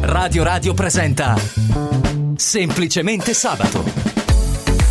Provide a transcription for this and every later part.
Radio Radio presenta Semplicemente Sabato.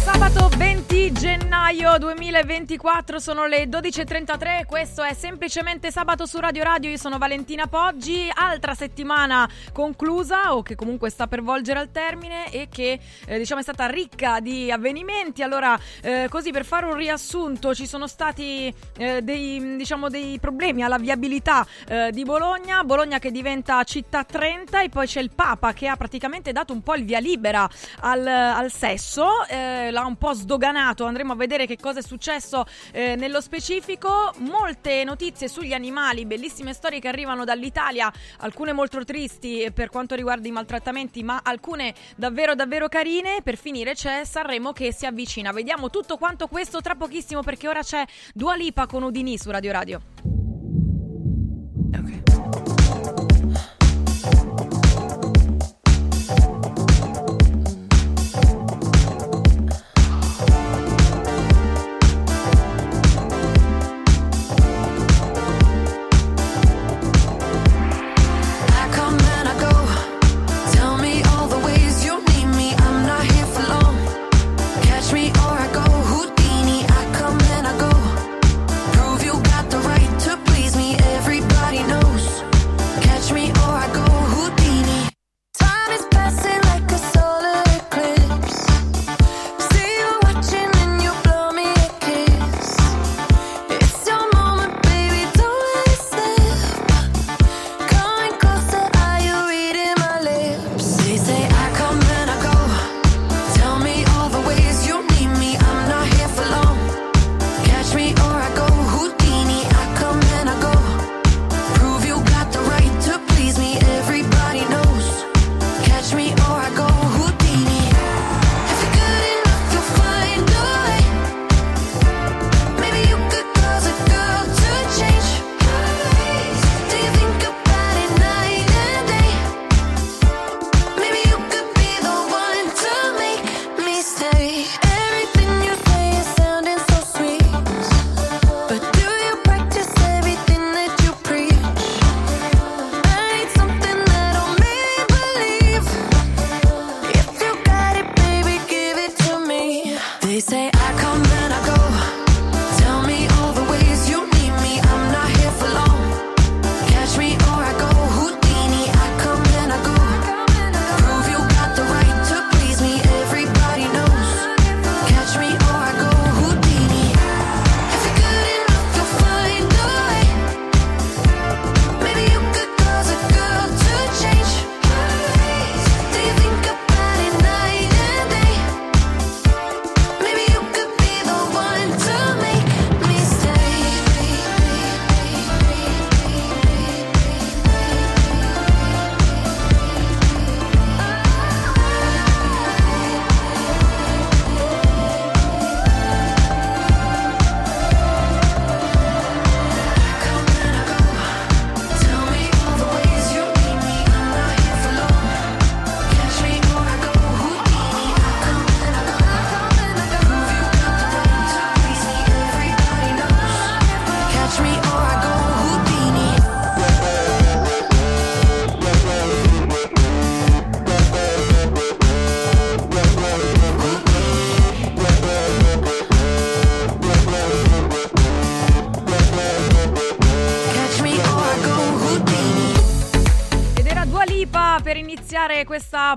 Sabato 20 gennaio 2024 sono le 12.33, questo è semplicemente sabato su Radio Radio, io sono Valentina Poggi, altra settimana conclusa o che comunque sta per volgere al termine e che eh, diciamo è stata ricca di avvenimenti, allora eh, così per fare un riassunto ci sono stati eh, dei, diciamo, dei problemi alla viabilità eh, di Bologna, Bologna che diventa città 30 e poi c'è il Papa che ha praticamente dato un po' il via libera al, al sesso, eh, l'ha un po' sdoganato. Andremo a vedere che cosa è successo eh, nello specifico. Molte notizie sugli animali, bellissime storie che arrivano dall'Italia, alcune molto tristi per quanto riguarda i maltrattamenti, ma alcune davvero davvero carine. Per finire c'è Sanremo che si avvicina. Vediamo tutto quanto questo tra pochissimo perché ora c'è Dua Lipa con Udini su Radio Radio.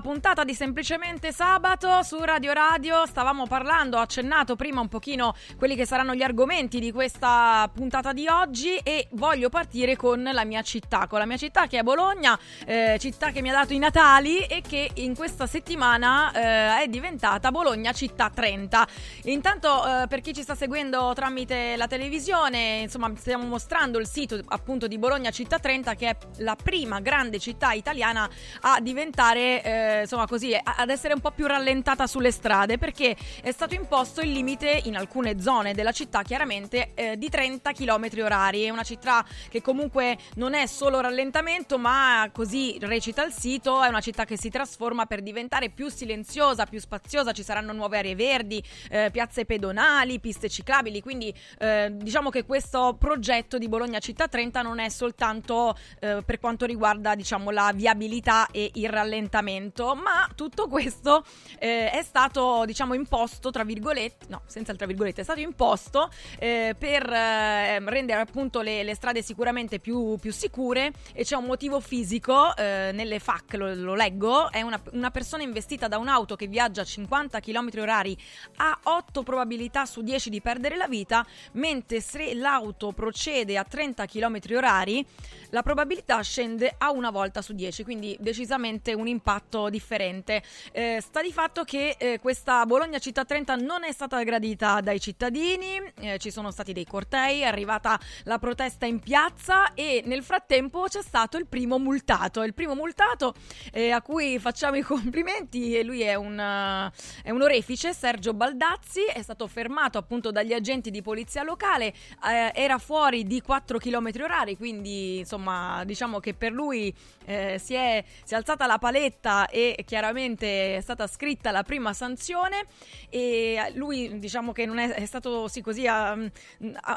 Puntata di Semplicemente Sabato su Radio Radio. Stavamo parlando, ho accennato prima un pochino quelli che saranno gli argomenti di questa puntata di oggi e voglio partire con la mia città, con la mia città che è Bologna, eh, città che mi ha dato i Natali e che in questa settimana eh, è diventata Bologna città 30. Intanto eh, per chi ci sta seguendo tramite la televisione, insomma, stiamo mostrando il sito appunto di Bologna città 30 che è la prima grande città italiana a diventare, insomma così, ad essere un po' più rallentata sulle strade perché è stato imposto il limite in alcune zone della città chiaramente eh, di 30 km orari. È una città che comunque non è solo rallentamento ma così recita il sito, è una città che si trasforma per diventare più silenziosa, più spaziosa, ci saranno nuove aree verdi, eh, piazze pedonali, piste ciclabili, quindi eh, diciamo che questo progetto di Bologna Città 30 non è soltanto eh, per quanto riguarda diciamo la viabilità e il rallentamento, ma tutto questo eh, è stato diciamo imposto tra virgolette, no, senza il tra virgolette, è stato imposto eh, per eh, rendere appunto le, le, strade sicuramente più, più, sicure e c'è un motivo fisico eh, nelle FAC, lo, lo leggo, è una, una, persona investita da un'auto che viaggia a 50 km orari ha 8 probabilità su 10 di perdere la vita, mentre se l'auto procede a 30 km orari la probabilità scende a una volta su 10, quindi decisamente un impatto differente. Eh, sta di fatto che eh, questa Bologna Città 30 non è stata gradita dai cittadini, eh, ci sono stati dei cortei, è arrivata la protesta in piazza e nel frattempo c'è stato il primo multato, il primo multato eh, a cui facciamo i complimenti e lui è un, uh, è un orefice, Sergio Baldazzi, è stato fermato appunto dagli agenti di polizia locale, eh, era fuori di 4 km orari, quindi insomma diciamo che per lui eh, si, è, si, è, alzata la paletta e chiaramente è stata scritta la prima sanzione e lui diciamo che non è, è stato sì così um,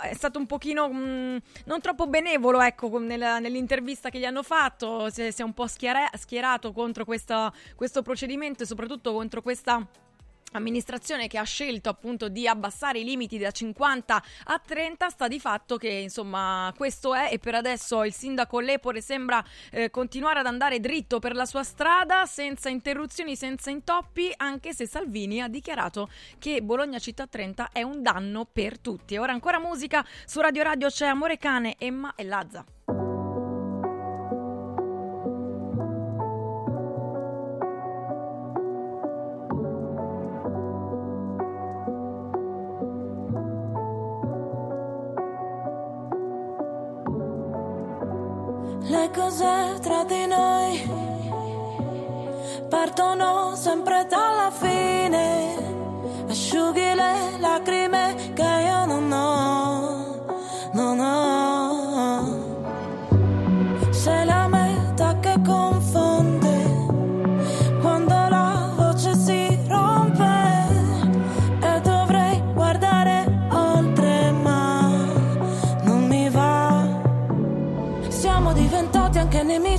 è stato un pochino um, non troppo benevolo ecco nella, nell'intervista che gli hanno fatto si è, si è un po' schiera, schierato contro questa, questo procedimento e soprattutto contro questa amministrazione che ha scelto appunto di abbassare i limiti da 50 a 30 sta di fatto che insomma questo è e per adesso il sindaco Lepore sembra eh, continuare ad andare dritto per la sua strada senza interruzioni, senza intoppi anche se Salvini ha dichiarato che Bologna Città 30 è un danno per tutti. E ora ancora musica su Radio Radio c'è Amore Cane, Emma e Lazza. Le cose tra di noi partono sempre dalla fine. Asciughi le lacrime che io non ho,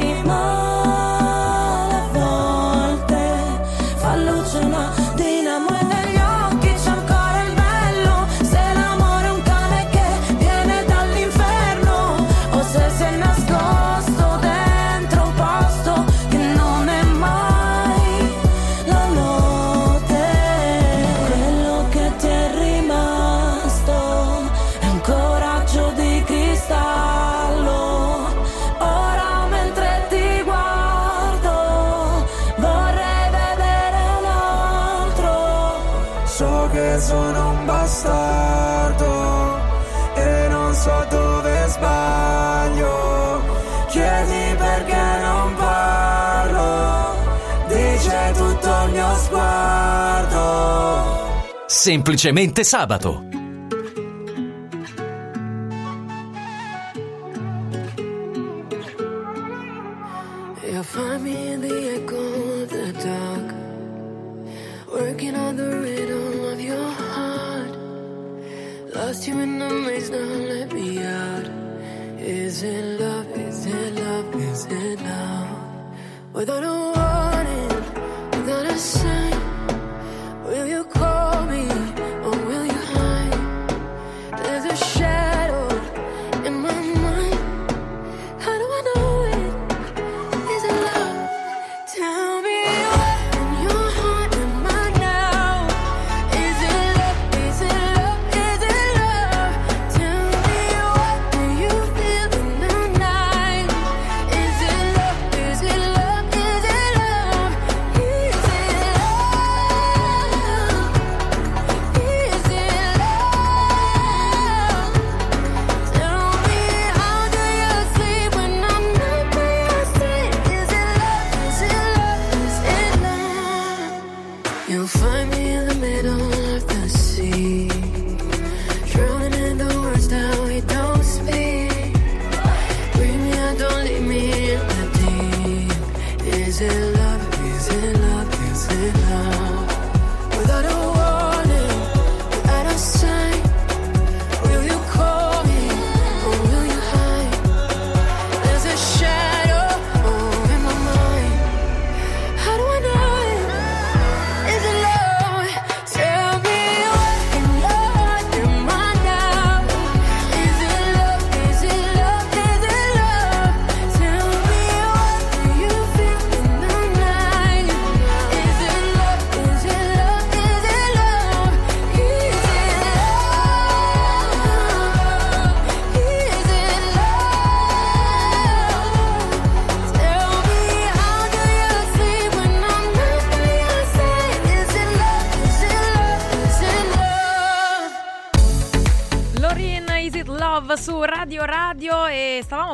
seem Semplicemente sabato. You'll find me in the echo of the dark, working on the rhythm of your heart. Lost you in the maze, now let me out. Is it love? Is it love? Is it love? Without a warning,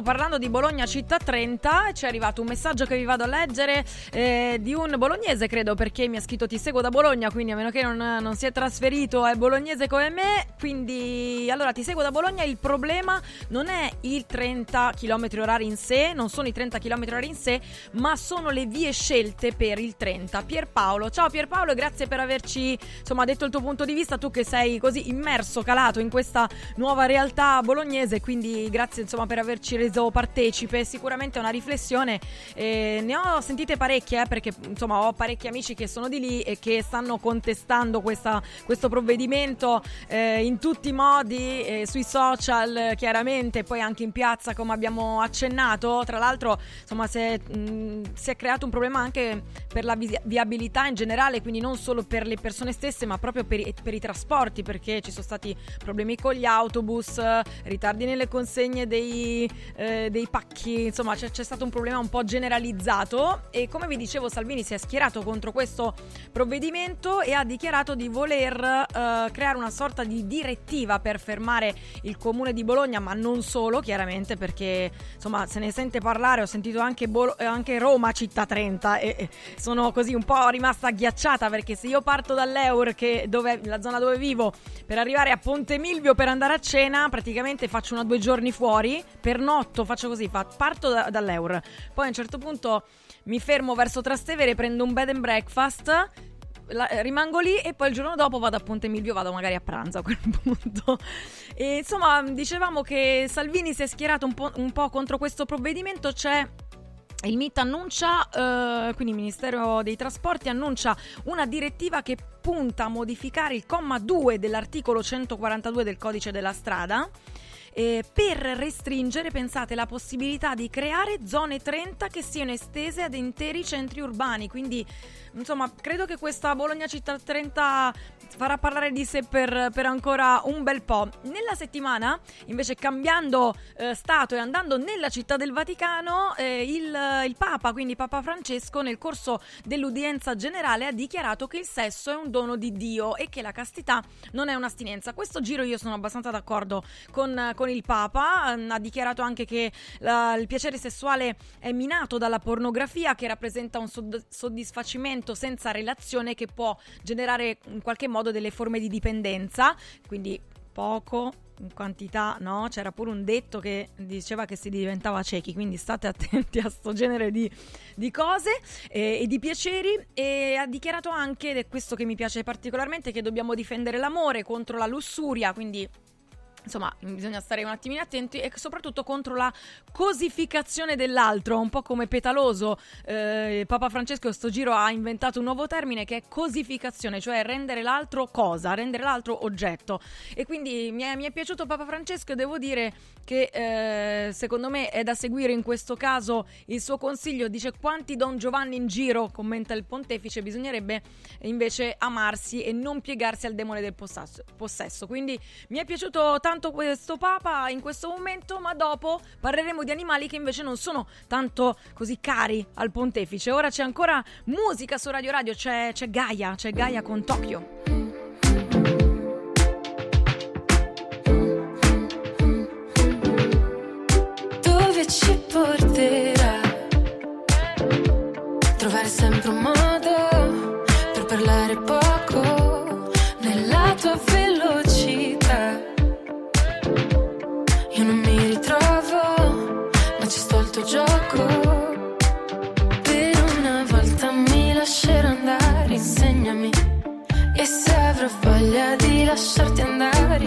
parlando di Bologna Città 30 ci è arrivato un messaggio che vi vado a leggere eh, di un bolognese credo perché mi ha scritto ti seguo da Bologna quindi a meno che non, non si è trasferito è bolognese come me quindi allora ti seguo da Bologna il problema non è il 30 km orari in sé non sono i 30 km orari in sé ma sono le vie scelte per il 30 Pierpaolo ciao Pierpaolo grazie per averci insomma detto il tuo punto di vista tu che sei così immerso calato in questa nuova realtà bolognese, quindi grazie insomma per averci reso partecipe. Sicuramente è una riflessione. eh, ne ho sentite parecchie eh, perché insomma ho parecchi amici che sono di lì e che stanno contestando questa- questo provvedimento eh, in tutti i modi, eh, sui social chiaramente, poi anche in piazza come abbiamo accennato. Tra l'altro insomma si è, mh, si è creato un problema anche per la vi- viabilità in generale, quindi non solo per le persone stesse ma proprio per i, per i trasporti perché ci sono stati problemi con gli autobus, ritardi nelle consegne dei, eh, dei pacchi, insomma c'è, c'è stato un problema un po' generalizzato e come vi dicevo Salvini si è schierato contro questo provvedimento e ha dichiarato di voler eh, creare una sorta di direttiva per fermare il comune di Bologna, ma non solo chiaramente perché insomma se ne sente parlare, ho sentito anche, Bolo- eh, anche Roma città 30 e sono così un po' rimasta agghiacciata perché se io parto dall'Eur, che dove, la zona dove vivo, per arrivare a Ponte Milvio per andare a cena, praticamente faccio una due giorni fuori, per notto faccio così, fa- parto da- dall'Eur, poi a un certo punto mi fermo verso Trastevere, prendo un bed and breakfast. La- rimango lì e poi il giorno dopo vado a Ponte Milvio, vado magari a pranzo a quel punto. E insomma, dicevamo che Salvini si è schierato un po', un po' contro questo provvedimento. C'è il MIT annuncia, eh, quindi il Ministero dei Trasporti annuncia una direttiva che punta a modificare il comma 2 dell'articolo 142 del codice della strada eh, per restringere, pensate, la possibilità di creare zone 30 che siano estese ad interi centri urbani. Quindi, insomma, credo che questa Bologna Città 30 farà parlare di sé per, per ancora un bel po'. Nella settimana, invece, cambiando eh, stato e andando nella città del Vaticano, eh, il, il Papa, quindi Papa Francesco, nel corso dell'udienza generale ha dichiarato che il sesso è un dono di Dio e che la castità non è un'astinenza. Questo giro io sono abbastanza d'accordo con, con il Papa, mm, ha dichiarato anche che la, il piacere sessuale è minato dalla pornografia che rappresenta un soddisfacimento senza relazione che può generare in qualche modo delle forme di dipendenza, quindi poco in quantità, no? C'era pure un detto che diceva che si diventava ciechi, quindi state attenti a questo genere di, di cose eh, e di piaceri. E ha dichiarato anche, ed è questo che mi piace particolarmente, che dobbiamo difendere l'amore contro la lussuria, quindi Insomma, bisogna stare un attimino attenti e soprattutto contro la cosificazione dell'altro, un po' come petaloso. Eh, Papa Francesco a sto giro ha inventato un nuovo termine che è cosificazione, cioè rendere l'altro cosa, rendere l'altro oggetto. E quindi mi è, mi è piaciuto Papa Francesco e devo dire che eh, secondo me è da seguire in questo caso il suo consiglio. Dice quanti Don Giovanni in giro, commenta il pontefice, bisognerebbe invece amarsi e non piegarsi al demone del possesso. Quindi mi è piaciuto tanto tanto questo Papa in questo momento, ma dopo parleremo di animali che invece non sono tanto così cari al pontefice. Ora c'è ancora musica su Radio Radio, c'è, c'è Gaia, c'è Gaia con Tokyo. Dove ci porterà? Trovare sempre un modo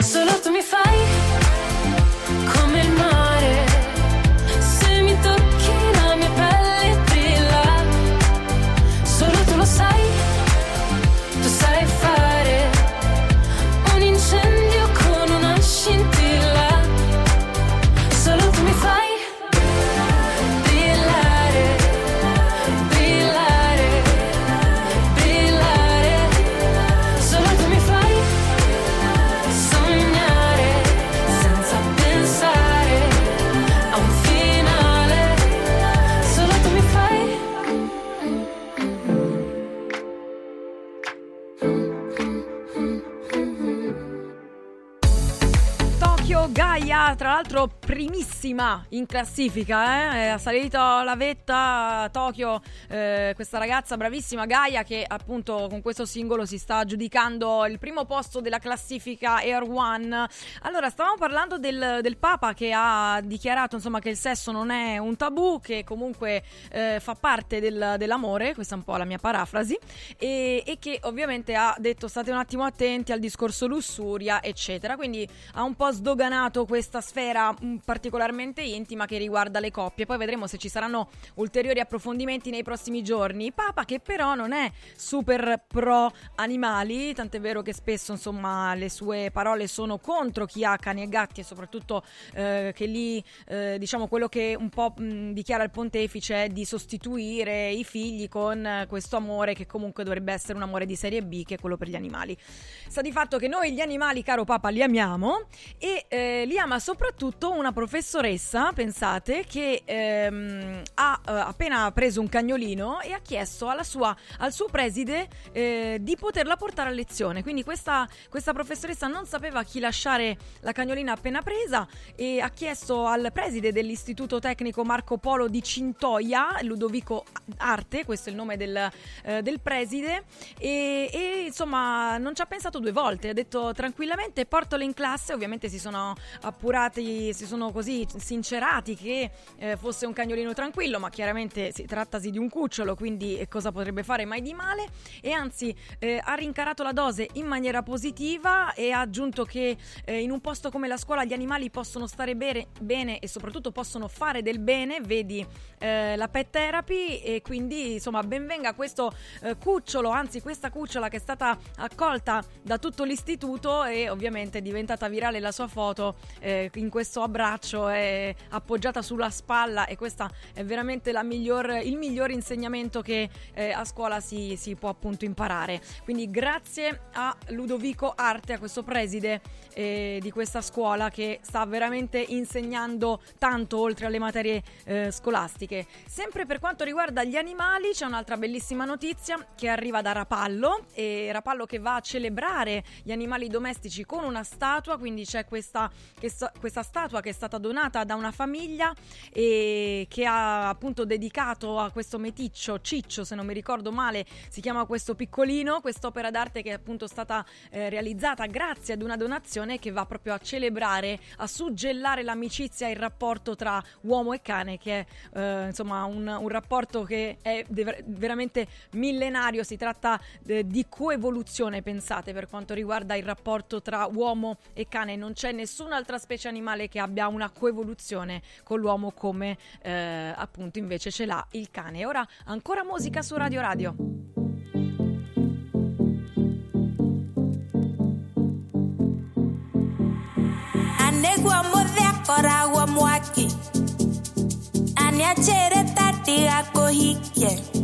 Solo tu mi fai 4 primissima in classifica, eh? ha salito la vetta a Tokyo eh, questa ragazza bravissima Gaia che appunto con questo singolo si sta aggiudicando il primo posto della classifica Air One. Allora, stavamo parlando del, del Papa che ha dichiarato insomma che il sesso non è un tabù, che comunque eh, fa parte del, dell'amore, questa è un po' la mia parafrasi, e, e che ovviamente ha detto state un attimo attenti al discorso lussuria, eccetera. Quindi ha un po' sdoganato questa sfera mm, particolarmente intima che riguarda le coppie. Poi vedremo se ci saranno ulteriori approfondimenti nei prossimi giorni. Papa che però non è super pro animali, tant'è vero che spesso insomma le sue parole sono contro chi ha cani e gatti e soprattutto eh, che lì eh, diciamo quello che un po' mh, dichiara il pontefice è di sostituire i figli con questo amore che comunque dovrebbe essere un amore di serie B che è quello per gli animali. Sta di fatto che noi gli animali, caro Papa, li amiamo e eh, li ama soprattutto una professoressa, pensate, che ehm, ha eh, appena preso un cagnolino e ha chiesto sua, al suo preside eh, di poterla portare a lezione. Quindi questa, questa professoressa non sapeva chi lasciare la cagnolina appena presa e ha chiesto al preside dell'istituto tecnico Marco Polo di Cintoia, Ludovico Arte, questo è il nome del, eh, del preside, e, e insomma non ci ha pensato due volte, ha detto tranquillamente portalo in classe, ovviamente si sono appurati, si sono così sincerati che eh, fosse un cagnolino tranquillo, ma chiaramente si trattasi di un cucciolo, quindi eh, cosa potrebbe fare mai di male? E anzi eh, ha rincarato la dose in maniera positiva e ha aggiunto che eh, in un posto come la scuola gli animali possono stare bene, bene e soprattutto possono fare del bene, vedi eh, la pet therapy e quindi insomma benvenga questo eh, cucciolo, anzi questa cucciola che è stata accolta da tutto l'istituto e ovviamente è diventata virale la sua foto in questo abbraccio è appoggiata sulla spalla e questo è veramente miglior, il miglior insegnamento che eh, a scuola si, si, può appunto imparare. Quindi grazie a Ludovico Arte, a questo preside eh, di questa scuola che sta veramente insegnando tanto oltre alle materie eh, scolastiche. Sempre per quanto riguarda gli animali c'è un'altra bellissima notizia che arriva da Rapallo e Rapallo che va a celebrare gli animali domestici con una statua, quindi c'è questa, questa, statua che è stata donata da una famiglia e che ha appunto dedicato a questo meticcio, Ciccio se non mi ricordo male, si chiama questo piccolino, quest'opera d'arte che è appunto stata eh, realizzata grazie ad una donazione che va proprio a celebrare, a suggellare l'amicizia e il rapporto tra uomo e cane che è eh, insomma un, un, rapporto che è de- veramente millenario, si tratta eh, di coevoluzione pensate per quanto riguarda il rapporto tra uomo e cane, non c'è nessun'altra specie animale che abbia una coevoluzione con l'uomo come eh, appunto invece ce l'ha il cane. E ora ancora musica su Radio Radio. Anegua modhe koragwa mwaki Aniachere tati ako hike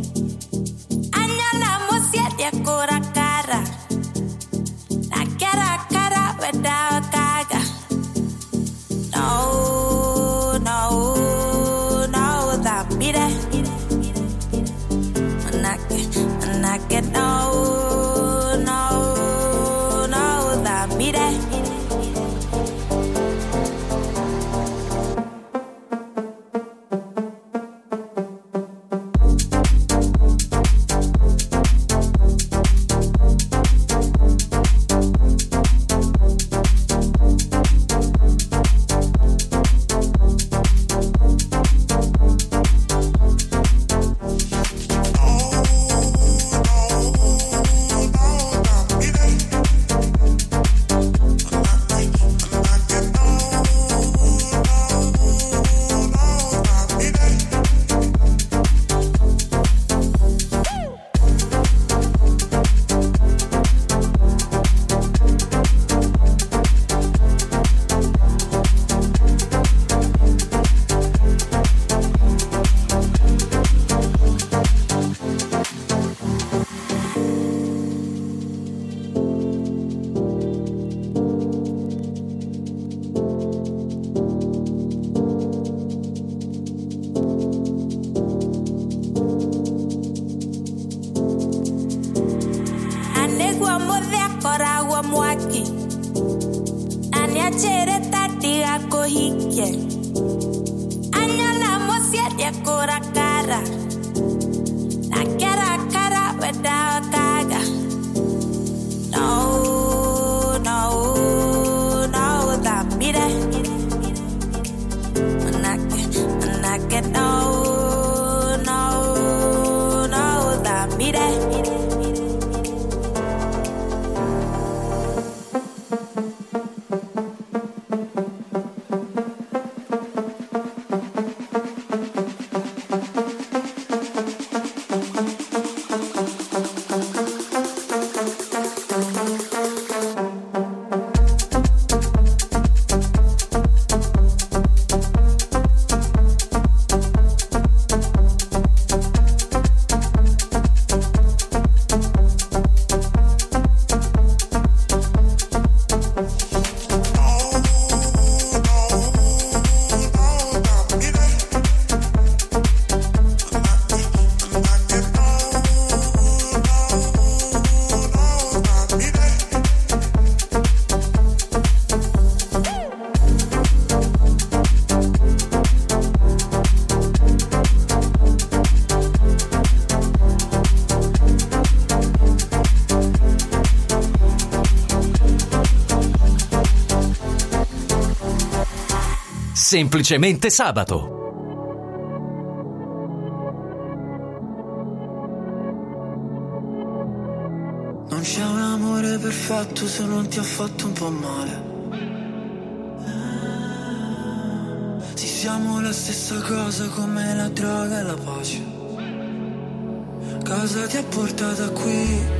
cara Na cara cara No, no, Semplicemente sabato. Non c'è un amore perfetto se non ti ha fatto un po' male. Sì, siamo la stessa cosa come la droga e la pace. Cosa ti ha portato qui?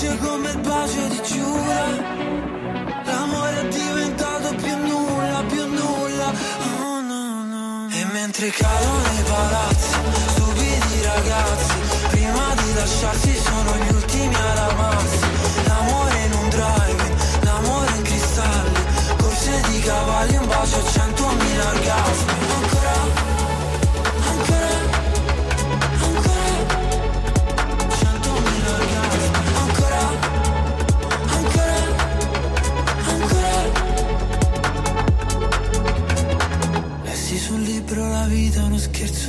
dolce come il bacio di Giura L'amore è diventato più nulla, più nulla. Oh, no, no. E mentre cadono i palazzi Stupidi ragazzi Prima di lasciarsi sono gli ultimi ad amarsi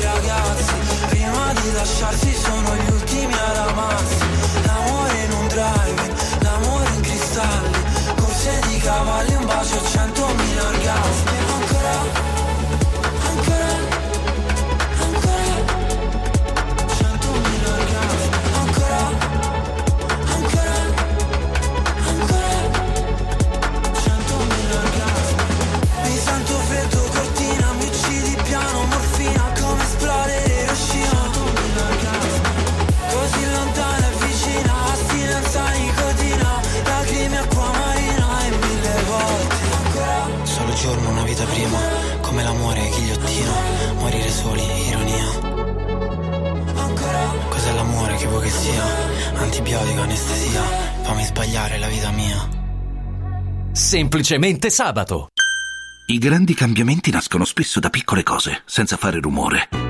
Ragazzi. Prima di lasciarsi sono gli ultimi ad amarsi. L'amore in un drive L'amore in cristalli. Corse di cavalli Un bacio a centomila orgasmi come l'amore, ghigliottina, morire soli, ironia. Ancora Cos'è l'amore che vuoi che sia? Antibiotico, anestesia, fammi sbagliare la vita mia. Semplicemente sabato. I grandi cambiamenti nascono spesso da piccole cose, senza fare rumore.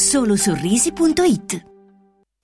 solosorrisi.it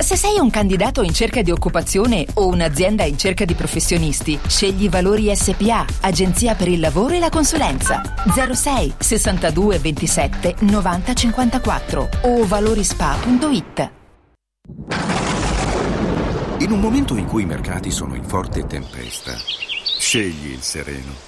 Se sei un candidato in cerca di occupazione o un'azienda in cerca di professionisti, scegli Valori SPA, Agenzia per il lavoro e la consulenza. 06 62 27 90 54 o valorispa.it. In un momento in cui i mercati sono in forte tempesta, scegli il sereno.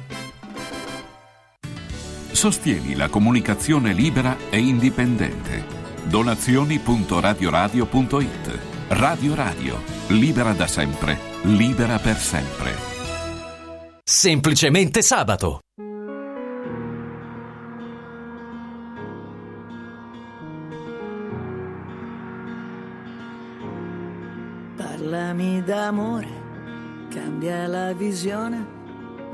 Sostieni la comunicazione libera e indipendente. Donazioni.radioradio.it Radio Radio, libera da sempre, libera per sempre. Semplicemente sabato. Parlami d'amore, cambia la visione.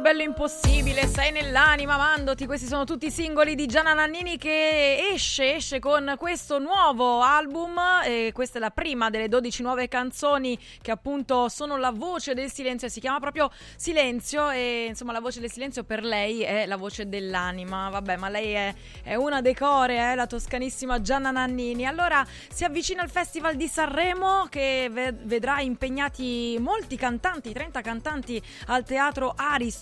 Bello impossibile, sei nell'anima, mandoti. Questi sono tutti i singoli di Gianna Nannini che esce, esce con questo nuovo album. E questa è la prima delle 12 nuove canzoni che appunto sono la voce del silenzio. Si chiama proprio Silenzio. E insomma, la voce del silenzio per lei è la voce dell'anima. Vabbè, ma lei è, è una decore, eh, la toscanissima Gianna Nannini. Allora si avvicina al Festival di Sanremo che ve- vedrà impegnati molti cantanti, 30 cantanti al teatro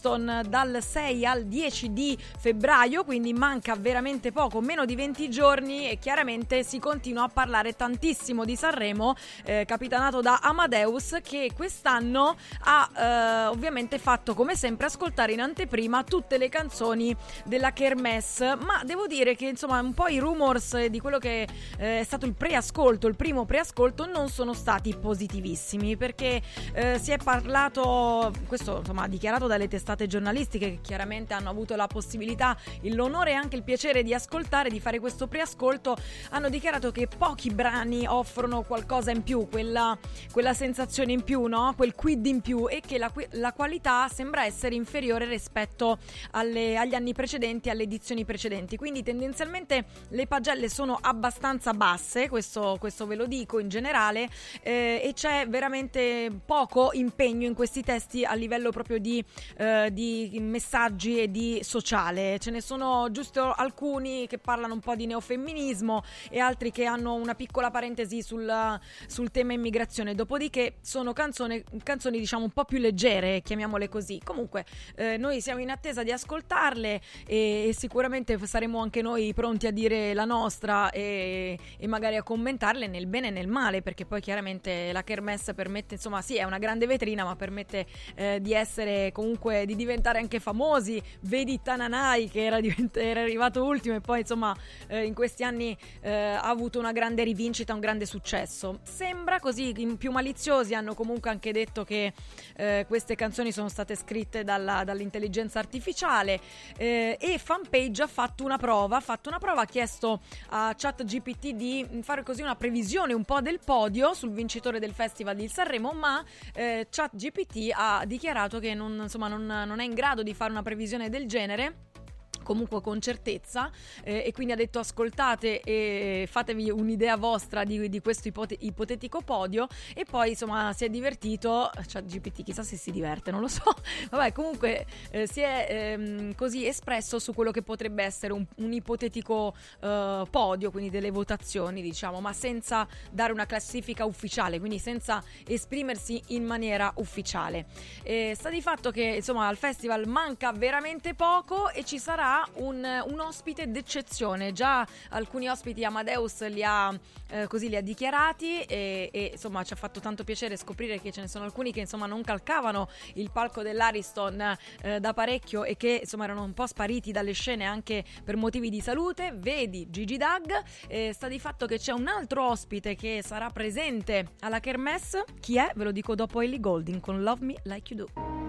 Ariston dal 6 al 10 di febbraio, quindi manca veramente poco, meno di 20 giorni e chiaramente si continua a parlare tantissimo di Sanremo, eh, capitanato da Amadeus che quest'anno ha eh, ovviamente fatto come sempre ascoltare in anteprima tutte le canzoni della Kermesse, ma devo dire che insomma un po' i rumors di quello che eh, è stato il preascolto, il primo preascolto non sono stati positivissimi perché eh, si è parlato, questo insomma dichiarato dalle testate giornalistiche che chiaramente hanno avuto la possibilità, l'onore e anche il piacere di ascoltare, di fare questo preascolto, hanno dichiarato che pochi brani offrono qualcosa in più, quella, quella sensazione in più, no? quel quid in più e che la, la qualità sembra essere inferiore rispetto alle, agli anni precedenti, alle edizioni precedenti. Quindi tendenzialmente le pagelle sono abbastanza basse, questo, questo ve lo dico in generale, eh, e c'è veramente poco impegno in questi testi a livello proprio di, eh, di messaggi e di sociale. Ce ne sono giusto alcuni che parlano un po' di neofemminismo e altri che hanno una piccola parentesi sul, sul tema immigrazione. Dopodiché sono canzoni, canzoni diciamo un po' più leggere, chiamiamole così. Comunque eh, noi siamo in attesa di ascoltarle e, e, sicuramente saremo anche noi pronti a dire la nostra e, e, magari a commentarle nel bene e nel male, perché poi chiaramente la Kermesse permette, insomma, sì, è una grande vetrina, ma permette eh, di essere comunque di diventare anche famosi. Vedi Tananai che era, divent- era arrivato ultimo e poi insomma eh, in questi anni eh, ha avuto una grande rivincita, un grande successo. Sembra così, in più maliziosi hanno comunque anche detto che eh, queste canzoni sono state scritte dalla, dall'intelligenza artificiale eh, e Fanpage ha fatto una prova, ha fatto una prova, ha chiesto a ChatGPT di fare così una previsione un po' del podio sul vincitore del Festival di Sanremo, ma eh, ChatGPT ha dichiarato che non, insomma, non, non è in grado di fare una previsione del genere comunque con certezza eh, e quindi ha detto ascoltate e fatevi un'idea vostra di, di questo ipote- ipotetico podio. E poi insomma si è divertito cioè GPT chissà se si diverte non lo so. Vabbè comunque eh, si è ehm, così espresso su quello che potrebbe essere un, un ipotetico eh, podio quindi delle votazioni diciamo ma senza dare una classifica ufficiale quindi senza esprimersi in maniera ufficiale. Sta di fatto che insomma al festival manca veramente poco e ci sarà un, un ospite d'eccezione. Già alcuni ospiti Amadeus li ha, eh, così, li ha dichiarati e, e, insomma ci ha fatto tanto piacere scoprire che ce ne sono alcuni che insomma non calcavano il palco dell'Ariston eh, da parecchio e che insomma erano un po' spariti dalle scene anche per motivi di salute. Vedi Gigi Dag, eh, sta di fatto che c'è un altro ospite che sarà presente alla Kermesse. Chi è? Ve lo dico dopo Ellie Golding con Love Me Like You Do.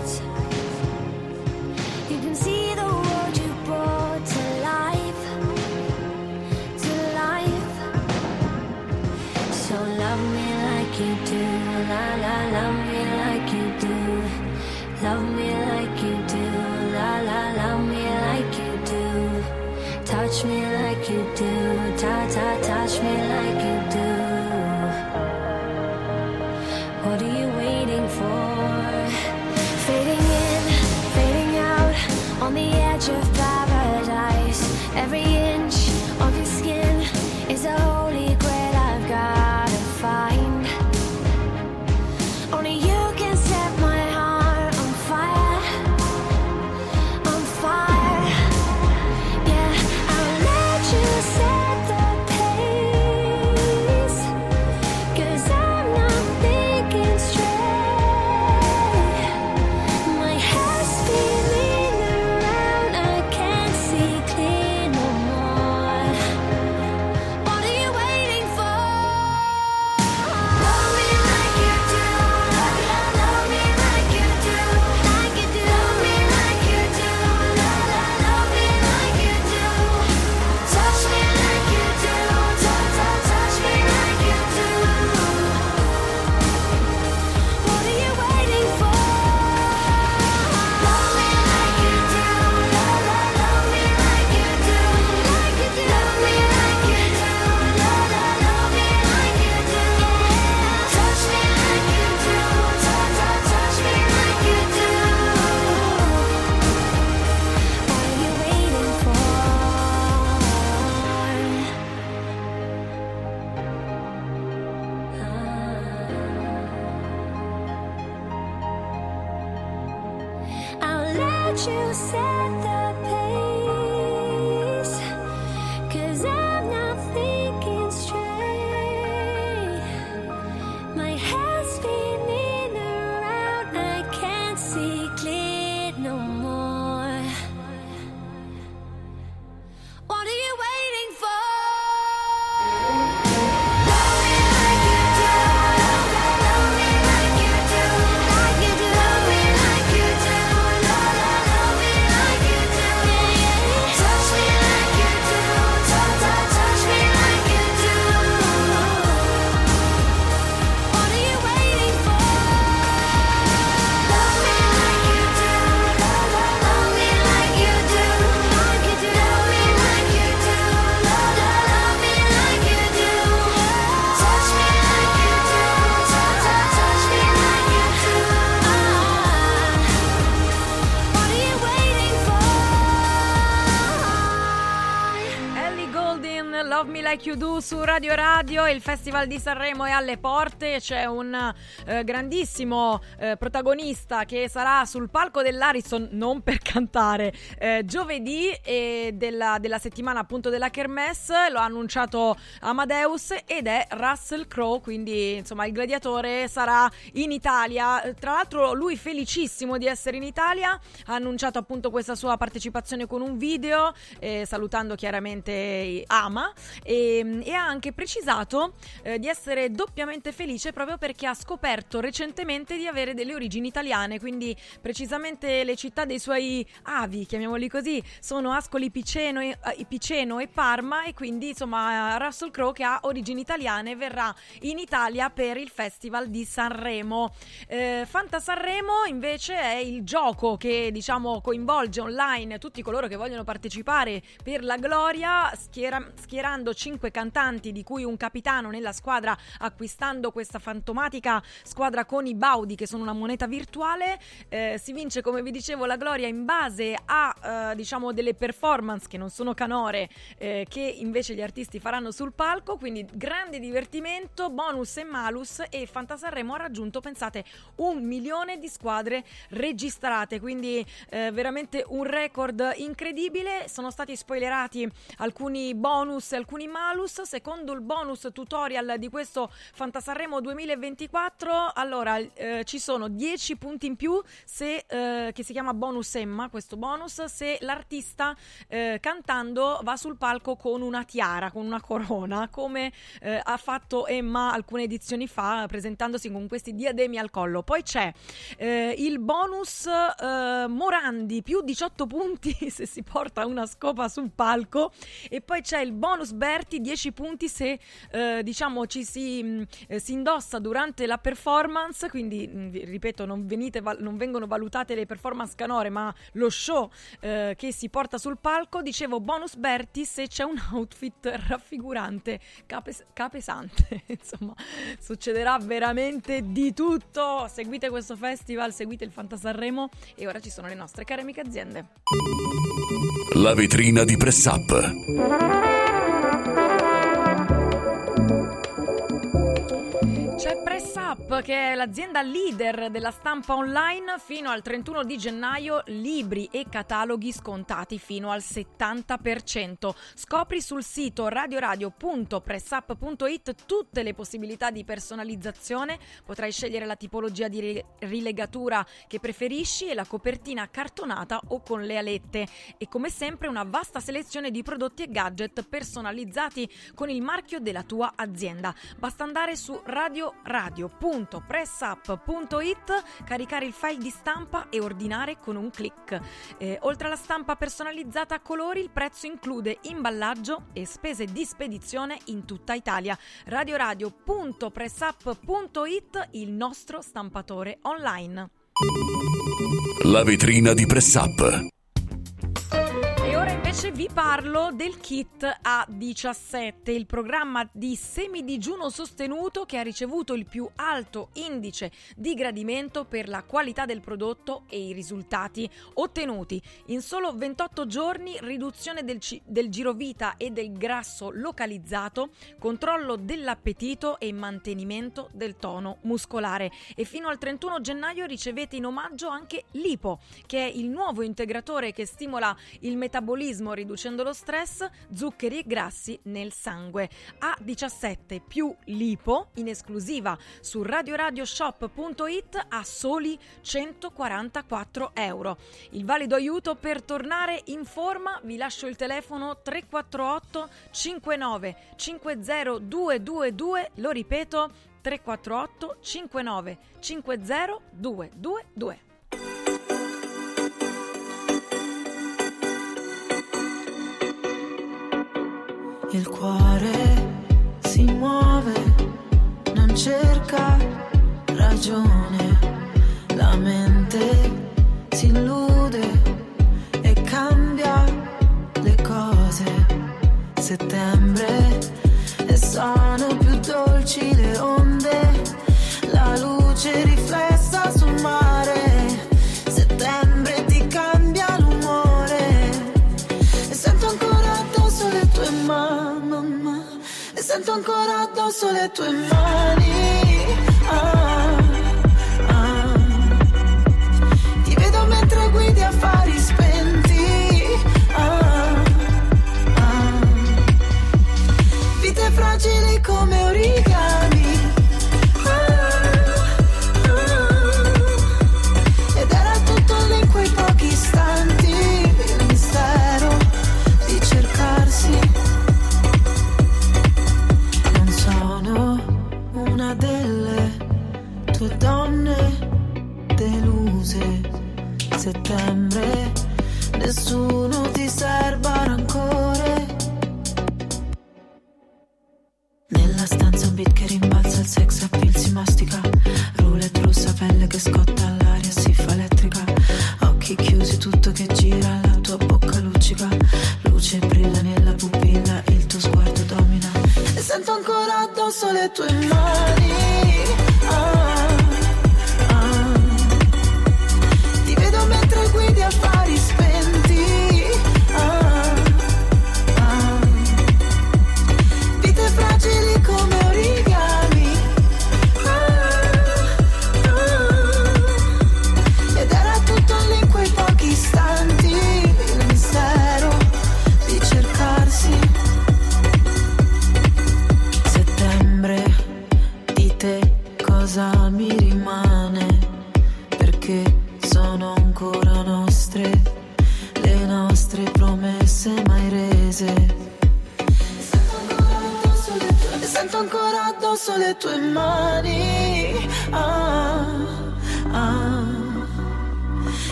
Touch me like you do, ta ta, touch me like you Do su Radio Radio, il Festival di Sanremo è alle porte, c'è un eh, grandissimo eh, protagonista che sarà sul palco dell'Ariston non per cantare eh, giovedì della, della settimana appunto della Kermesse, lo ha annunciato Amadeus ed è Russell Crowe, quindi insomma il gladiatore sarà in Italia, tra l'altro lui felicissimo di essere in Italia, ha annunciato appunto questa sua partecipazione con un video, eh, salutando chiaramente Ama e e, e ha anche precisato eh, di essere doppiamente felice proprio perché ha scoperto recentemente di avere delle origini italiane, quindi precisamente le città dei suoi avi, chiamiamoli così, sono Ascoli Piceno e, eh, Piceno e Parma e quindi insomma Russell Crowe che ha origini italiane verrà in Italia per il Festival di Sanremo. Eh, Fanta Sanremo invece è il gioco che diciamo coinvolge online tutti coloro che vogliono partecipare per la gloria, schiera, schierando cinque cantanti di cui un capitano nella squadra acquistando questa fantomatica squadra con i Baudi che sono una moneta virtuale. Eh, si vince come vi dicevo la gloria in base a eh, diciamo delle performance che non sono canore eh, che invece gli artisti faranno sul palco, quindi grande divertimento, bonus e malus e Fantasarremo ha raggiunto pensate un milione di squadre registrate, quindi eh, veramente un record incredibile. Sono stati spoilerati alcuni bonus alcuni malus. Secondo il bonus tutorial di questo Fantasarremo 2024, allora eh, ci sono 10 punti in più se, eh, che si chiama bonus Emma, questo bonus, se l'artista eh, cantando va sul palco con una tiara, con una corona, come eh, ha fatto Emma alcune edizioni fa presentandosi con questi diademi al collo. Poi c'è eh, il bonus eh, Morandi, più 18 punti se si porta una scopa sul palco e poi c'è il bonus Berti, 10 punti se eh, diciamo ci si, mh, eh, si, indossa durante la performance, quindi mh, ripeto non, venite, non, vengono valutate le performance canore ma lo show eh, che si porta sul palco, dicevo bonus Berti se c'è un outfit raffigurante cape- capesante, insomma succederà veramente di tutto, seguite questo festival, seguite il Fantasarremo e ora ci sono le nostre care amiche aziende. La vetrina di Press Up. Música Up, che è l'azienda leader della stampa online, fino al 31 di gennaio libri e cataloghi scontati fino al 70%. Scopri sul sito radioradio.pressup.it tutte le possibilità di personalizzazione, potrai scegliere la tipologia di rilegatura che preferisci e la copertina cartonata o con le alette e come sempre una vasta selezione di prodotti e gadget personalizzati con il marchio della tua azienda. Basta andare su Radio Radio www.pressup.it, caricare il file di stampa e ordinare con un clic. Eh, oltre alla stampa personalizzata a colori, il prezzo include imballaggio e spese di spedizione in tutta Italia. radioradio.pressup.it, il nostro stampatore online. La vetrina di Pressup invece vi parlo del kit A17, il programma di semidigiuno sostenuto che ha ricevuto il più alto indice di gradimento per la qualità del prodotto e i risultati ottenuti. In solo 28 giorni riduzione del, ci- del girovita e del grasso localizzato, controllo dell'appetito e mantenimento del tono muscolare. E fino al 31 gennaio ricevete in omaggio anche l'IPO, che è il nuovo integratore che stimola il metabolismo metabolismo riducendo lo stress, zuccheri e grassi nel sangue. A17 più lipo in esclusiva su radioradioshop.it a soli 144 euro. Il valido aiuto per tornare in forma vi lascio il telefono 348 59 50 222, lo ripeto 348 59 50 222. Il cuore si muove, non cerca ragione, la mente si illude e cambia le cose. Settembre e sono più dolci le onde, sento ancora addosso le tue mani.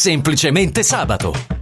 Semplicemente sabato.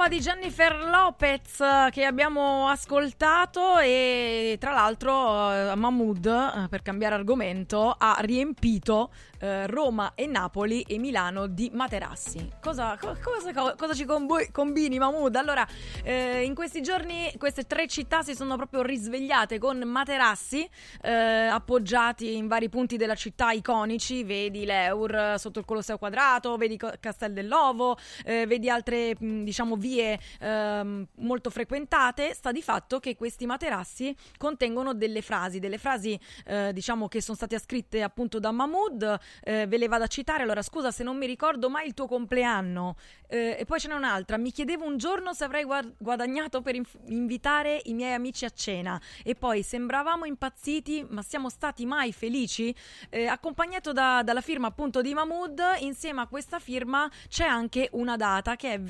Nuova di Jennifer Lopez eh, che abbiamo ascoltato e tra l'altro eh, Mahmood, eh, per cambiare argomento, ha riempito eh, Roma e Napoli e Milano di materassi. Cosa, co- cosa- cosa ci combo- combini Mahmood? Allora, eh, in questi giorni queste tre città si sono proprio risvegliate con materassi eh, appoggiati in vari punti della città iconici, vedi l'Eur sotto il Colosseo Quadrato, vedi Castel dell'Ovo, vedi altre diciamo vie ehm, molto frequentate, sta di fatto che questi materassi contengono delle frasi, delle frasi eh, diciamo che sono state scritte appunto da Mahmood, eh, ve le vado a citare, allora scusa se non mi ricordo mai il tuo compleanno, Eh, e poi ce n'è un'altra, mi chiedevo un giorno se avrei guad- guadagnato per inf- invitare i miei amici a cena. E poi sembravamo impazziti ma siamo stati mai felici, Eh, accompagnato da- dalla firma appunto di Mahmood, insieme a questa firma c'è anche una data che è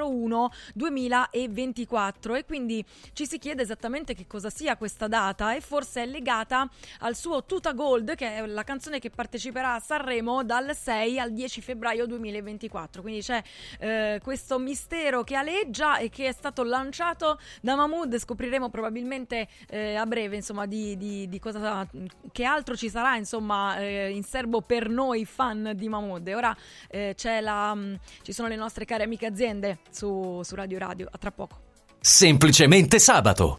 2201 2024 e quindi ci si chiede esattamente che cosa sia questa data e forse è legata al suo Tuta Gold che è la canzone che parteciperà a Sanremo dal 6 al 10 febbraio 2024 quindi c'è eh, questo mistero che aleggia e che è stato lanciato da Mahmood. Scopriremo probabilmente eh, a breve insomma di, di- di cosa che altro ci sarà insomma eh, in serbo per noi fan di Mahmood. E ora eh, la, mh, ci sono le nostre care amiche aziende su, su Radio Radio a tra poco Semplicemente sabato.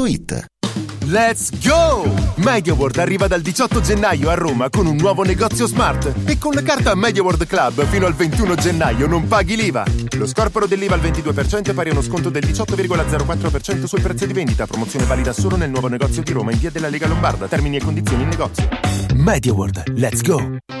dumplingbar.it. Let's go! MediaWorld arriva dal 18 gennaio a Roma con un nuovo negozio smart e con la carta MediaWorld Club fino al 21 gennaio non paghi l'IVA. Lo scorporo dell'IVA al 22% è pari a uno sconto del 18,04% sul prezzo di vendita. Promozione valida solo nel nuovo negozio di Roma in via della Lega Lombarda. Termini e condizioni in negozio. MediaWorld, let's go!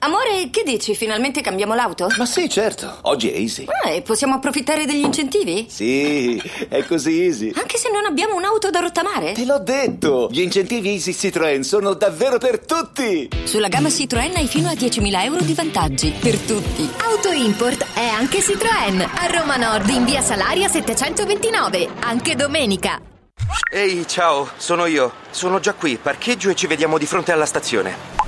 Amore, che dici? Finalmente cambiamo l'auto? Ma sì, certo. Oggi è easy. Ah, e possiamo approfittare degli incentivi? Sì, è così easy. Anche se non abbiamo un'auto da rottamare? Te l'ho detto! Gli incentivi Easy Citroën sono davvero per tutti! Sulla gamma Citroën hai fino a 10.000 euro di vantaggi. Per tutti. Auto Import è anche Citroën. A Roma Nord in via Salaria 729. Anche domenica. Ehi, ciao, sono io. Sono già qui, parcheggio e ci vediamo di fronte alla stazione.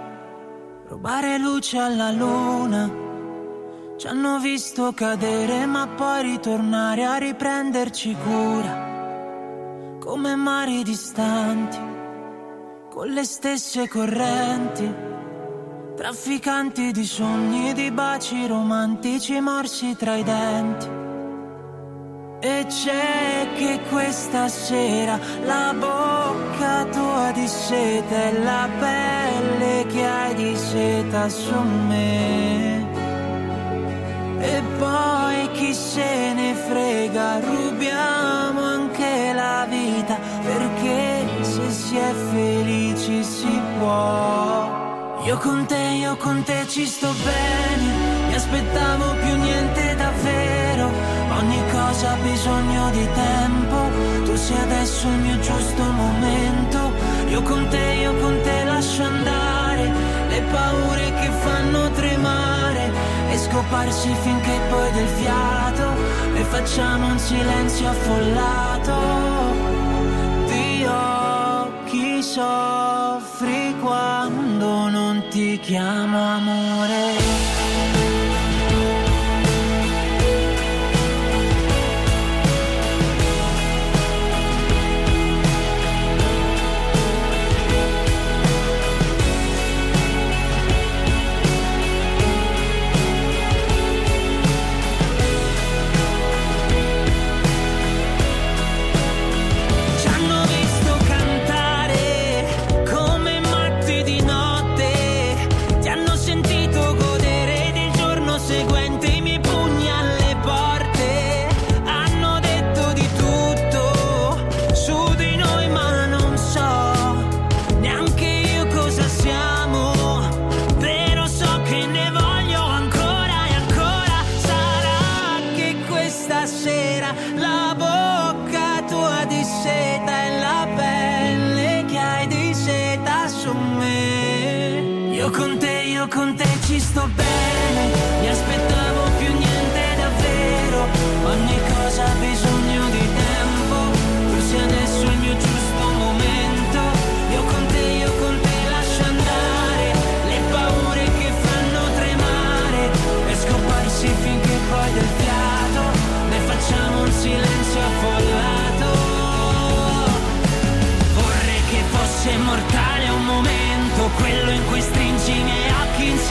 rubare luce alla luna. Ci hanno visto cadere ma poi ritornare a riprenderci cura. Come mari distanti, con le stesse correnti. Trafficanti di sogni, di baci romantici morsi tra i denti. E c'è che questa sera la bocca tua di seta e la pelle che hai di seta su me. E poi chi se ne frega, rubiamo anche la vita, perché se si è felici si può. Io con te, io con te ci sto bene, mi aspettavo più niente ogni cosa ha bisogno di tempo, tu sei adesso il mio giusto momento, io con te, io con te lascio andare, le paure che fanno tremare e scoparsi finché poi del fiato. E facciamo un silenzio affollato. Di occhi soffri quando non ti chiamo amore.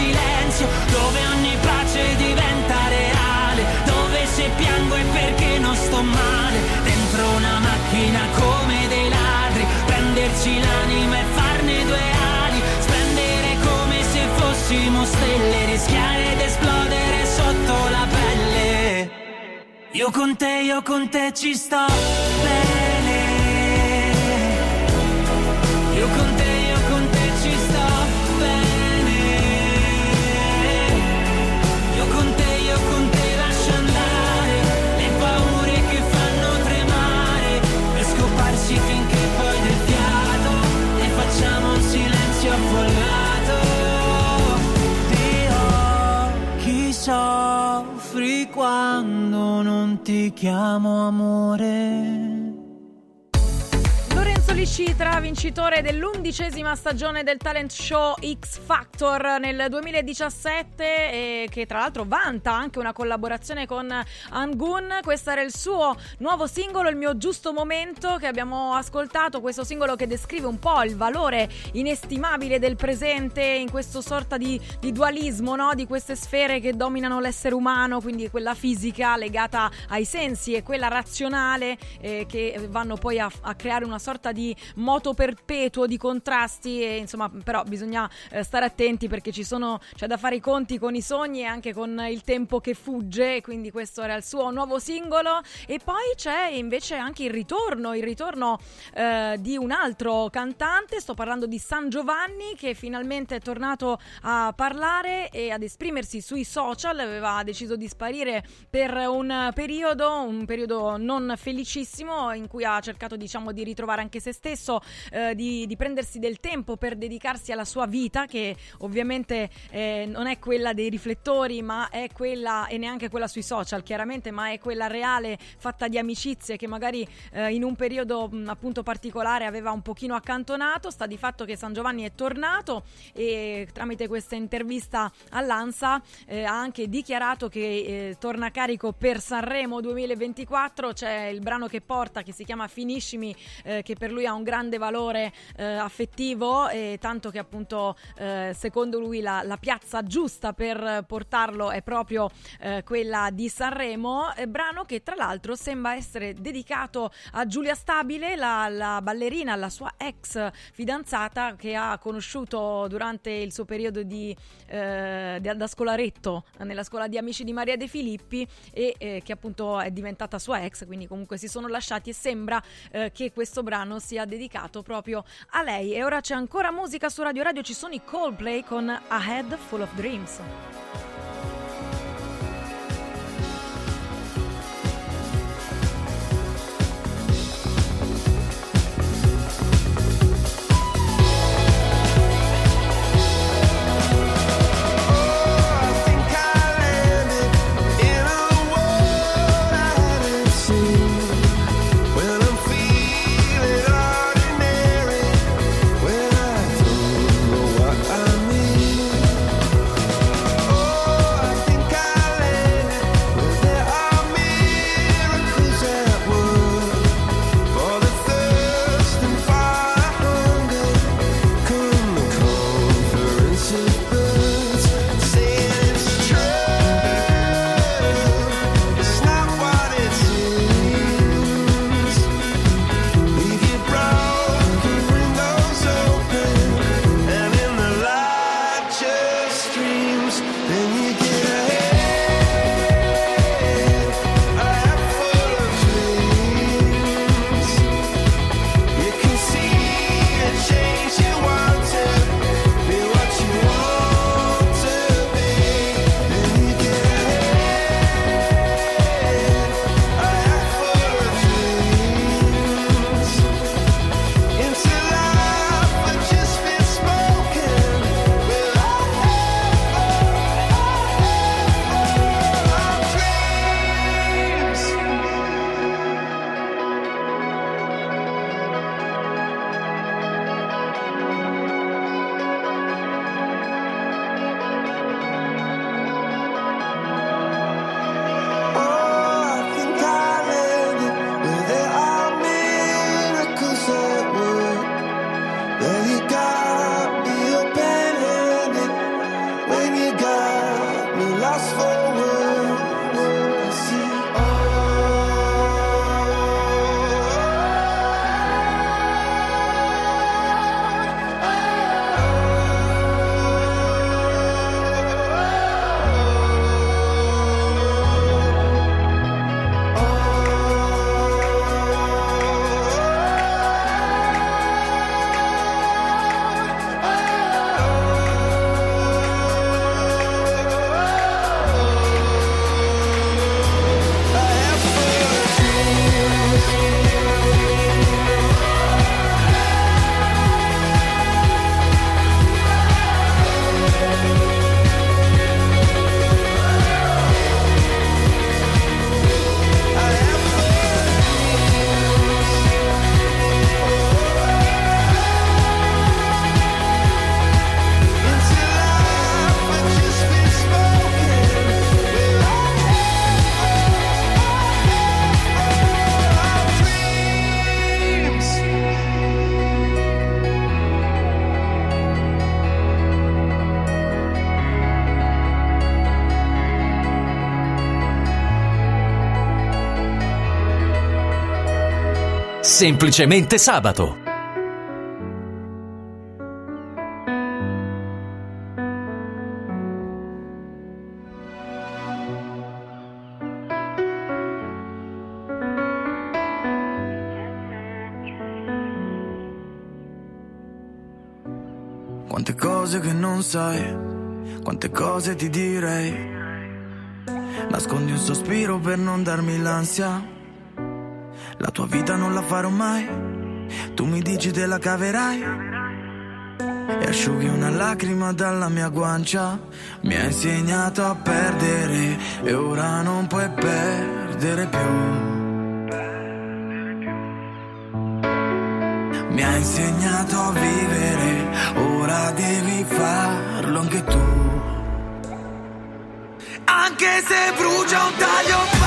Silenzio, dove ogni pace diventa reale, dove se piango è perché non sto male, dentro una macchina come dei ladri, prenderci l'anima e farne due ali, spendere come se fossimo stelle, rischiare ed esplodere sotto la pelle. Io con te, io con te ci sto bene. Io con te, chiamo amore. Lorenzo Liscitra, vincitore dell'undicesima stagione del talent show X Factor nel 2017 e che tra l'altro vanta anche una collaborazione con Angun. Questo era il suo nuovo singolo, Il mio giusto momento, che abbiamo ascoltato. Questo singolo che descrive un po' il valore inestimabile del presente in questo sorta di, di dualismo, no? di queste sfere che dominano l'essere umano, quindi quella fisica legata ai sensi e quella razionale eh, che vanno poi a, a creare una sorta di moto perpetuo di contrasti e insomma però bisogna eh, stare attenti perché ci sono c'è da fare i conti con i sogni e anche con il tempo che fugge quindi questo era il suo nuovo singolo. E poi c'è invece anche il ritorno il ritorno eh, di un altro cantante. Sto parlando di San Giovanni che finalmente è tornato a parlare e ad esprimersi sui social. Aveva deciso di sparire per un periodo un periodo non felicissimo in cui ha cercato diciamo di ritrovare anche se stesso, eh, di, di, prendersi del tempo per dedicarsi alla sua vita, che ovviamente eh, non è quella dei riflettori, ma è quella, e neanche quella sui social, chiaramente, ma è quella reale, fatta di amicizie che magari eh, in un periodo mh, appunto particolare aveva un pochino accantonato. Sta di fatto che San Giovanni è tornato e tramite questa intervista all'ANSA eh, ha anche dichiarato che eh, torna carico per Sanremo 2024. C'è il brano che porta che si chiama Finiscimi, eh, che per lui ha un grande valore eh, affettivo e tanto che appunto eh, secondo lui la, la, piazza giusta per portarlo è proprio eh, quella di Sanremo, eh, brano che tra l'altro sembra essere dedicato a Giulia Stabile, la, la ballerina, la sua ex fidanzata che ha conosciuto durante il suo periodo di, eh, da scolaretto nella scuola di amici di Maria De Filippi e eh, che appunto è diventata sua ex, quindi comunque si sono lasciati e sembra che questo brano sia dedicato proprio a lei. E ora c'è ancora musica su Radio Radio, ci sono i Coldplay con A Head Full of Dreams. Semplicemente sabato. Quante cose che non sai, quante cose ti direi. Nascondi un sospiro per non darmi l'ansia. La tua vita non la farò mai, tu mi dici te la caverai. E asciughi una lacrima dalla mia guancia. Mi hai insegnato a perdere e ora non puoi perdere più. Mi hai insegnato a vivere, ora devi farlo anche tu. Anche se brucia un taglio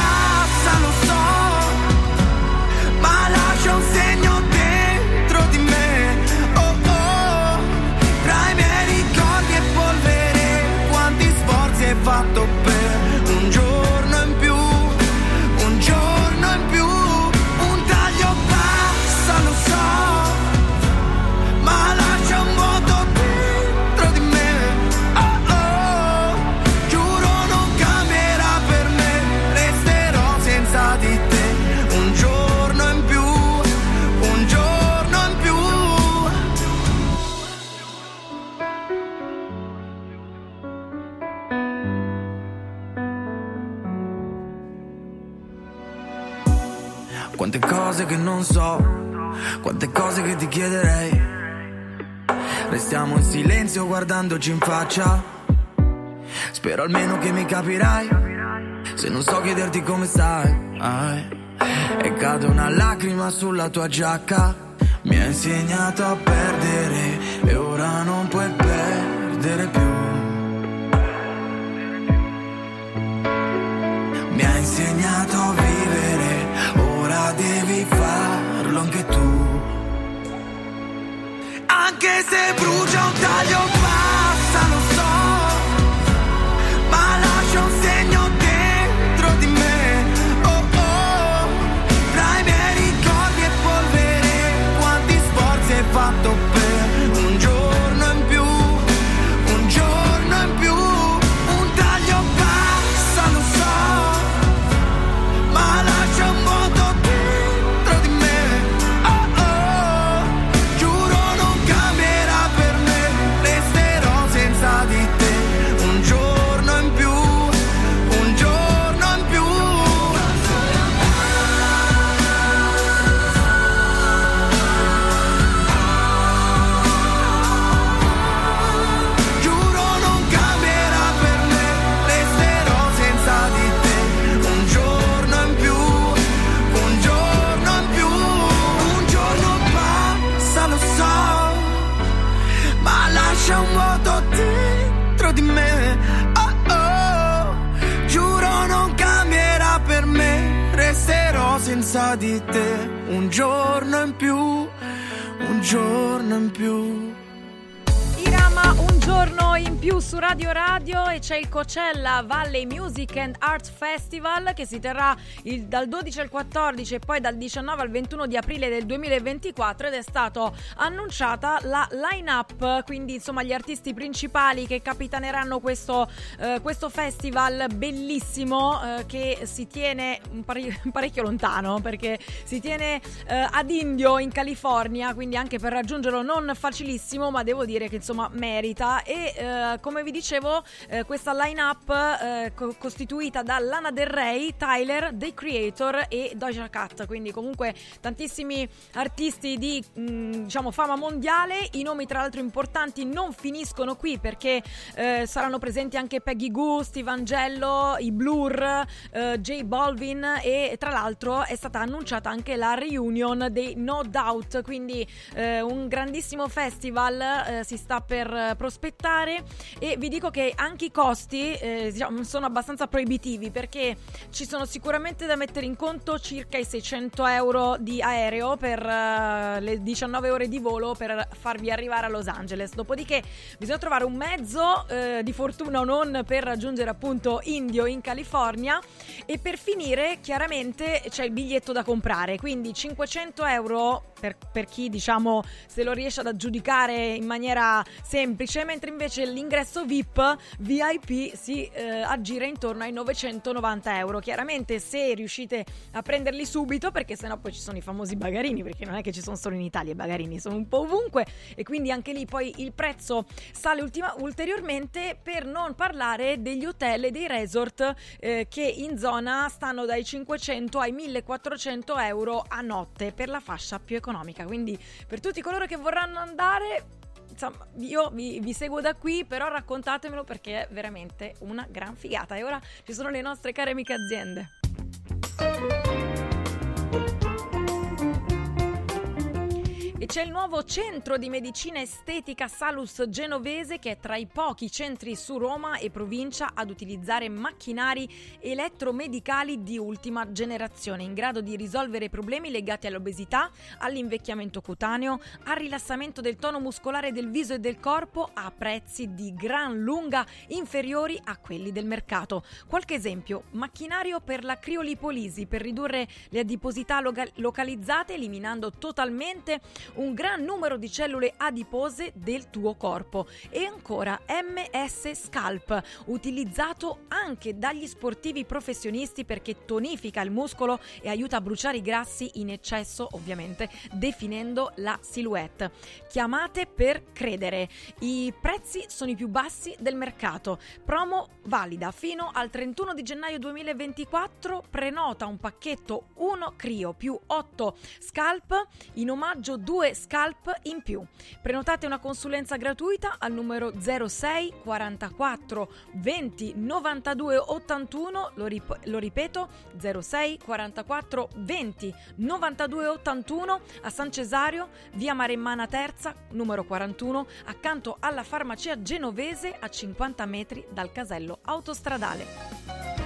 cose che non so Quante cose che ti chiederei Restiamo in silenzio guardandoci in faccia. Spero almeno che mi capirai. Se non so chiederti come stai. ai. E cade una lacrima sulla tua giacca. Mi hai insegnato a perdere e ora non puoi perdere più. Mi hai insegnato a ora devi farlo anche tu. Anche se brucia un taglio Coachella Valley Music and Art Festival che si terrà il- dal 12 al 14 e poi dal 19 al 21 di aprile del 2024 ed è stato annunciata la line-up, quindi insomma gli artisti principali che capitaneranno questo, eh, questo festival bellissimo eh, che si tiene parecchio lontano perché si tiene eh, ad Indio in California, quindi anche per raggiungerlo non facilissimo, ma devo dire che insomma merita. E eh, come vi dicevo eh, questa line-up eh, co- costituita da Lana Del Rey, Tyler, The Creator e Doja Cat, quindi comunque tantissimi artisti di mh, diciamo fama mondiale, i nomi tra l'altro importanti non finiscono qui perché eh, saranno presenti anche Peggy Goo, Steve Angello, i Blur, eh, J Balvin e tra l'altro è stata annunciata anche la reunion dei No Doubt, quindi eh, un grandissimo festival eh, si sta per eh, prospettare. E vi dico che anche i costi eh, diciamo, sono abbastanza proibitivi perché ci sono sicuramente da mettere in conto circa i 600 euro di aereo per uh, le 19 ore di volo per farvi arrivare a Los Angeles. Dopodiché bisogna trovare un mezzo eh, di fortuna o non per raggiungere appunto Indio in California e per finire chiaramente c'è il biglietto da comprare, quindi 500 euro per, per chi diciamo se lo riesce ad aggiudicare in maniera semplice, mentre invece l'ingresso VIP VIP si eh, aggira intorno ai 990 euro. Chiaramente se riuscite a prenderli subito, perché sennò poi ci sono i famosi bagarini, perché non è che ci sono solo in Italia i bagarini, sono un po' ovunque e quindi anche lì poi il prezzo sale ultima, ulteriormente per non parlare degli hotel e dei resort eh, che in zona stanno dai 500 ai 1400 euro a notte per la fascia più economica. Quindi per tutti coloro che vorranno andare insomma, io vi, vi, seguo da qui, però raccontatemelo perché è veramente una gran figata. E ora ci sono le nostre care amiche aziende. E c'è il nuovo centro di medicina estetica Salus Genovese che è tra i pochi centri su Roma e provincia ad utilizzare macchinari elettromedicali di ultima generazione in grado di risolvere problemi legati all'obesità, all'invecchiamento cutaneo, al rilassamento del tono muscolare del viso e del corpo a prezzi di gran lunga inferiori a quelli del mercato. Qualche esempio: macchinario per la criolipolisi per ridurre le adiposità loca- localizzate eliminando totalmente un gran numero di cellule adipose del tuo corpo. E ancora MS Scalp, utilizzato anche dagli sportivi professionisti perché tonifica il muscolo e aiuta a bruciare i grassi in eccesso, ovviamente, definendo la silhouette. Chiamate per credere. I prezzi sono i più bassi del mercato. Promo valida fino al 31 di gennaio 2024. Prenota un pacchetto 1 Crio più 8 Scalp in omaggio 2 2 scalp in più. Prenotate una consulenza gratuita al numero 06 44 20 92 81, lo, rip- lo ripeto 06 44 20 92 81 a San Cesario, via Maremmana Terza, numero 41, accanto alla farmacia genovese a 50 metri dal casello autostradale.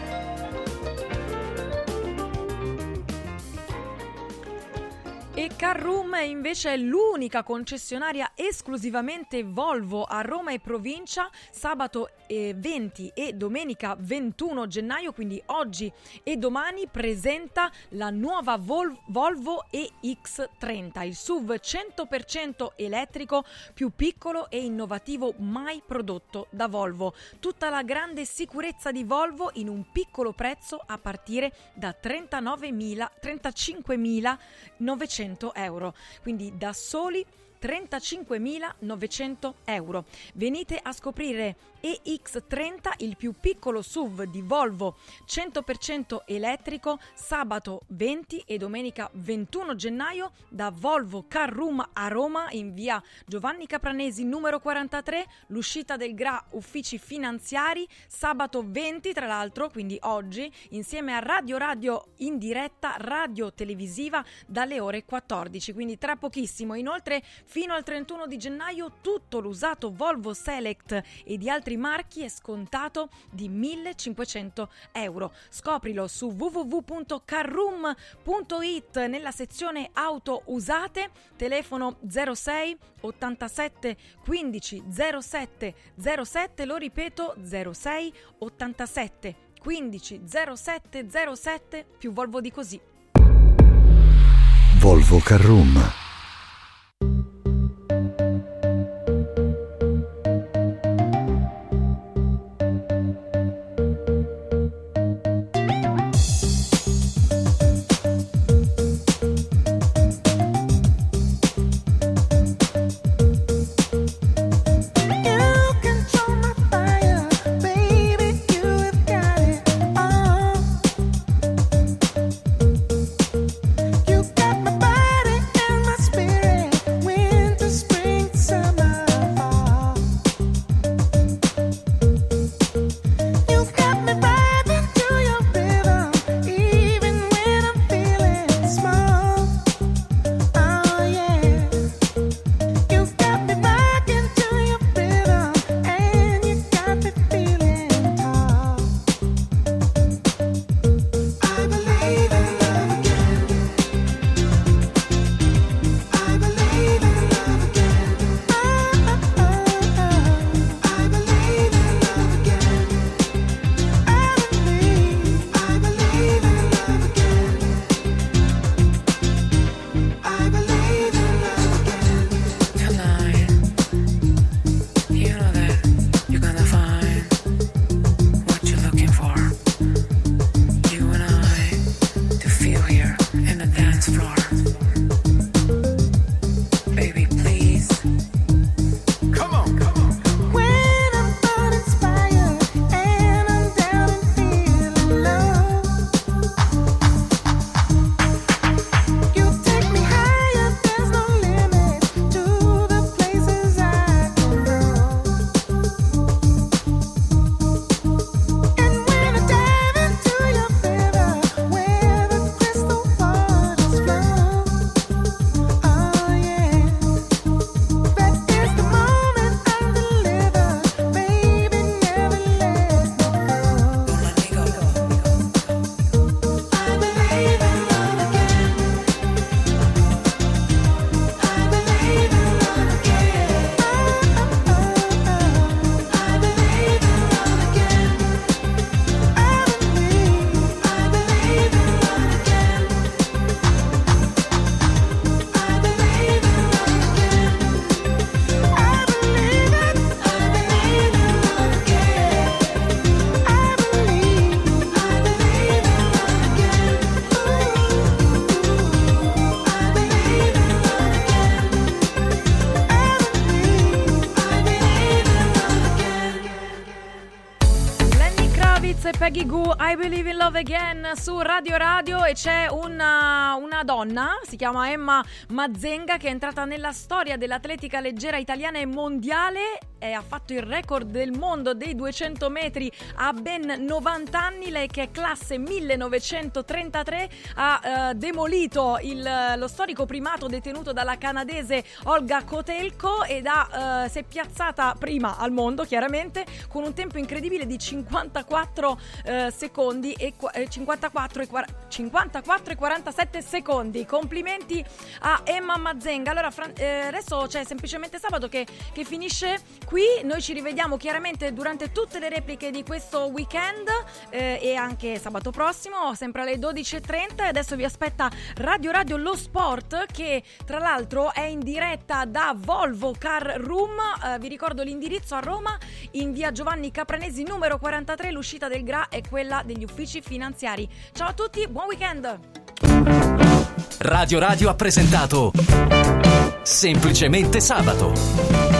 E Carroom invece è l'unica concessionaria esclusivamente Volvo a Roma e provincia sabato 20 e domenica 21 gennaio, quindi oggi e domani presenta la nuova Vol- Volvo EX30, il SUV 100% elettrico più piccolo e innovativo mai prodotto da Volvo. Tutta la grande sicurezza di Volvo in un piccolo prezzo a partire da 39.000 35.900 100 euro, quindi da soli 35.900 euro. Venite a scoprire EX30, il più piccolo SUV di Volvo 100% elettrico, sabato 20 e domenica 21 gennaio da Volvo Car Room a Roma in via Giovanni Capranesi numero 43, l'uscita del GRA uffici finanziari, sabato 20 tra l'altro, quindi oggi, insieme a Radio Radio in diretta, radio televisiva dalle ore 14, quindi tra pochissimo. Inoltre fino al 31 di gennaio tutto l'usato Volvo Select e di altri marchi è scontato di 1500 euro. Scoprilo su www.carroom.it nella sezione auto usate, telefono 06 87 15 07 07, lo ripeto 06 87 15 07 07 più Volvo di così. Volvo Carroom Love Again su Radio Radio e c'è una, una, donna, si chiama Emma Mazzenga, che è entrata nella storia dell'atletica leggera italiana e mondiale e ha fatto il record del mondo dei 200 metri a ben 90 anni. Lei che è classe 1933 ha eh, demolito il, lo storico primato detenuto dalla canadese Olga Kotelko ed ha, eh, si è piazzata prima al mondo chiaramente con un tempo incredibile di 54 eh, secondi e eh, 54 e, 54 e 47 secondi. Complimenti a Emma Mazzenga. Allora, eh, adesso c'è semplicemente sabato che, che finisce qui. Noi ci rivediamo chiaramente durante tutte le repliche di questo weekend eh, e anche sabato prossimo, sempre alle 12.30. E adesso vi aspetta Radio Radio Lo Sport che tra l'altro è in diretta da Volvo Car Room. Eh, vi ricordo l'indirizzo a Roma in via Giovanni Capranesi numero 43. L'uscita del GRA è quella degli uffici finanziari. Ciao a tutti, buon weekend! Radio Radio ha presentato Semplicemente Sabato.